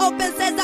Open, says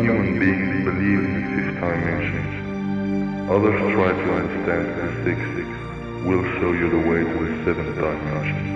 Human beings believe in the fifth dimensions. Others try to understand the sixth. We'll show you the way to the seventh dimension.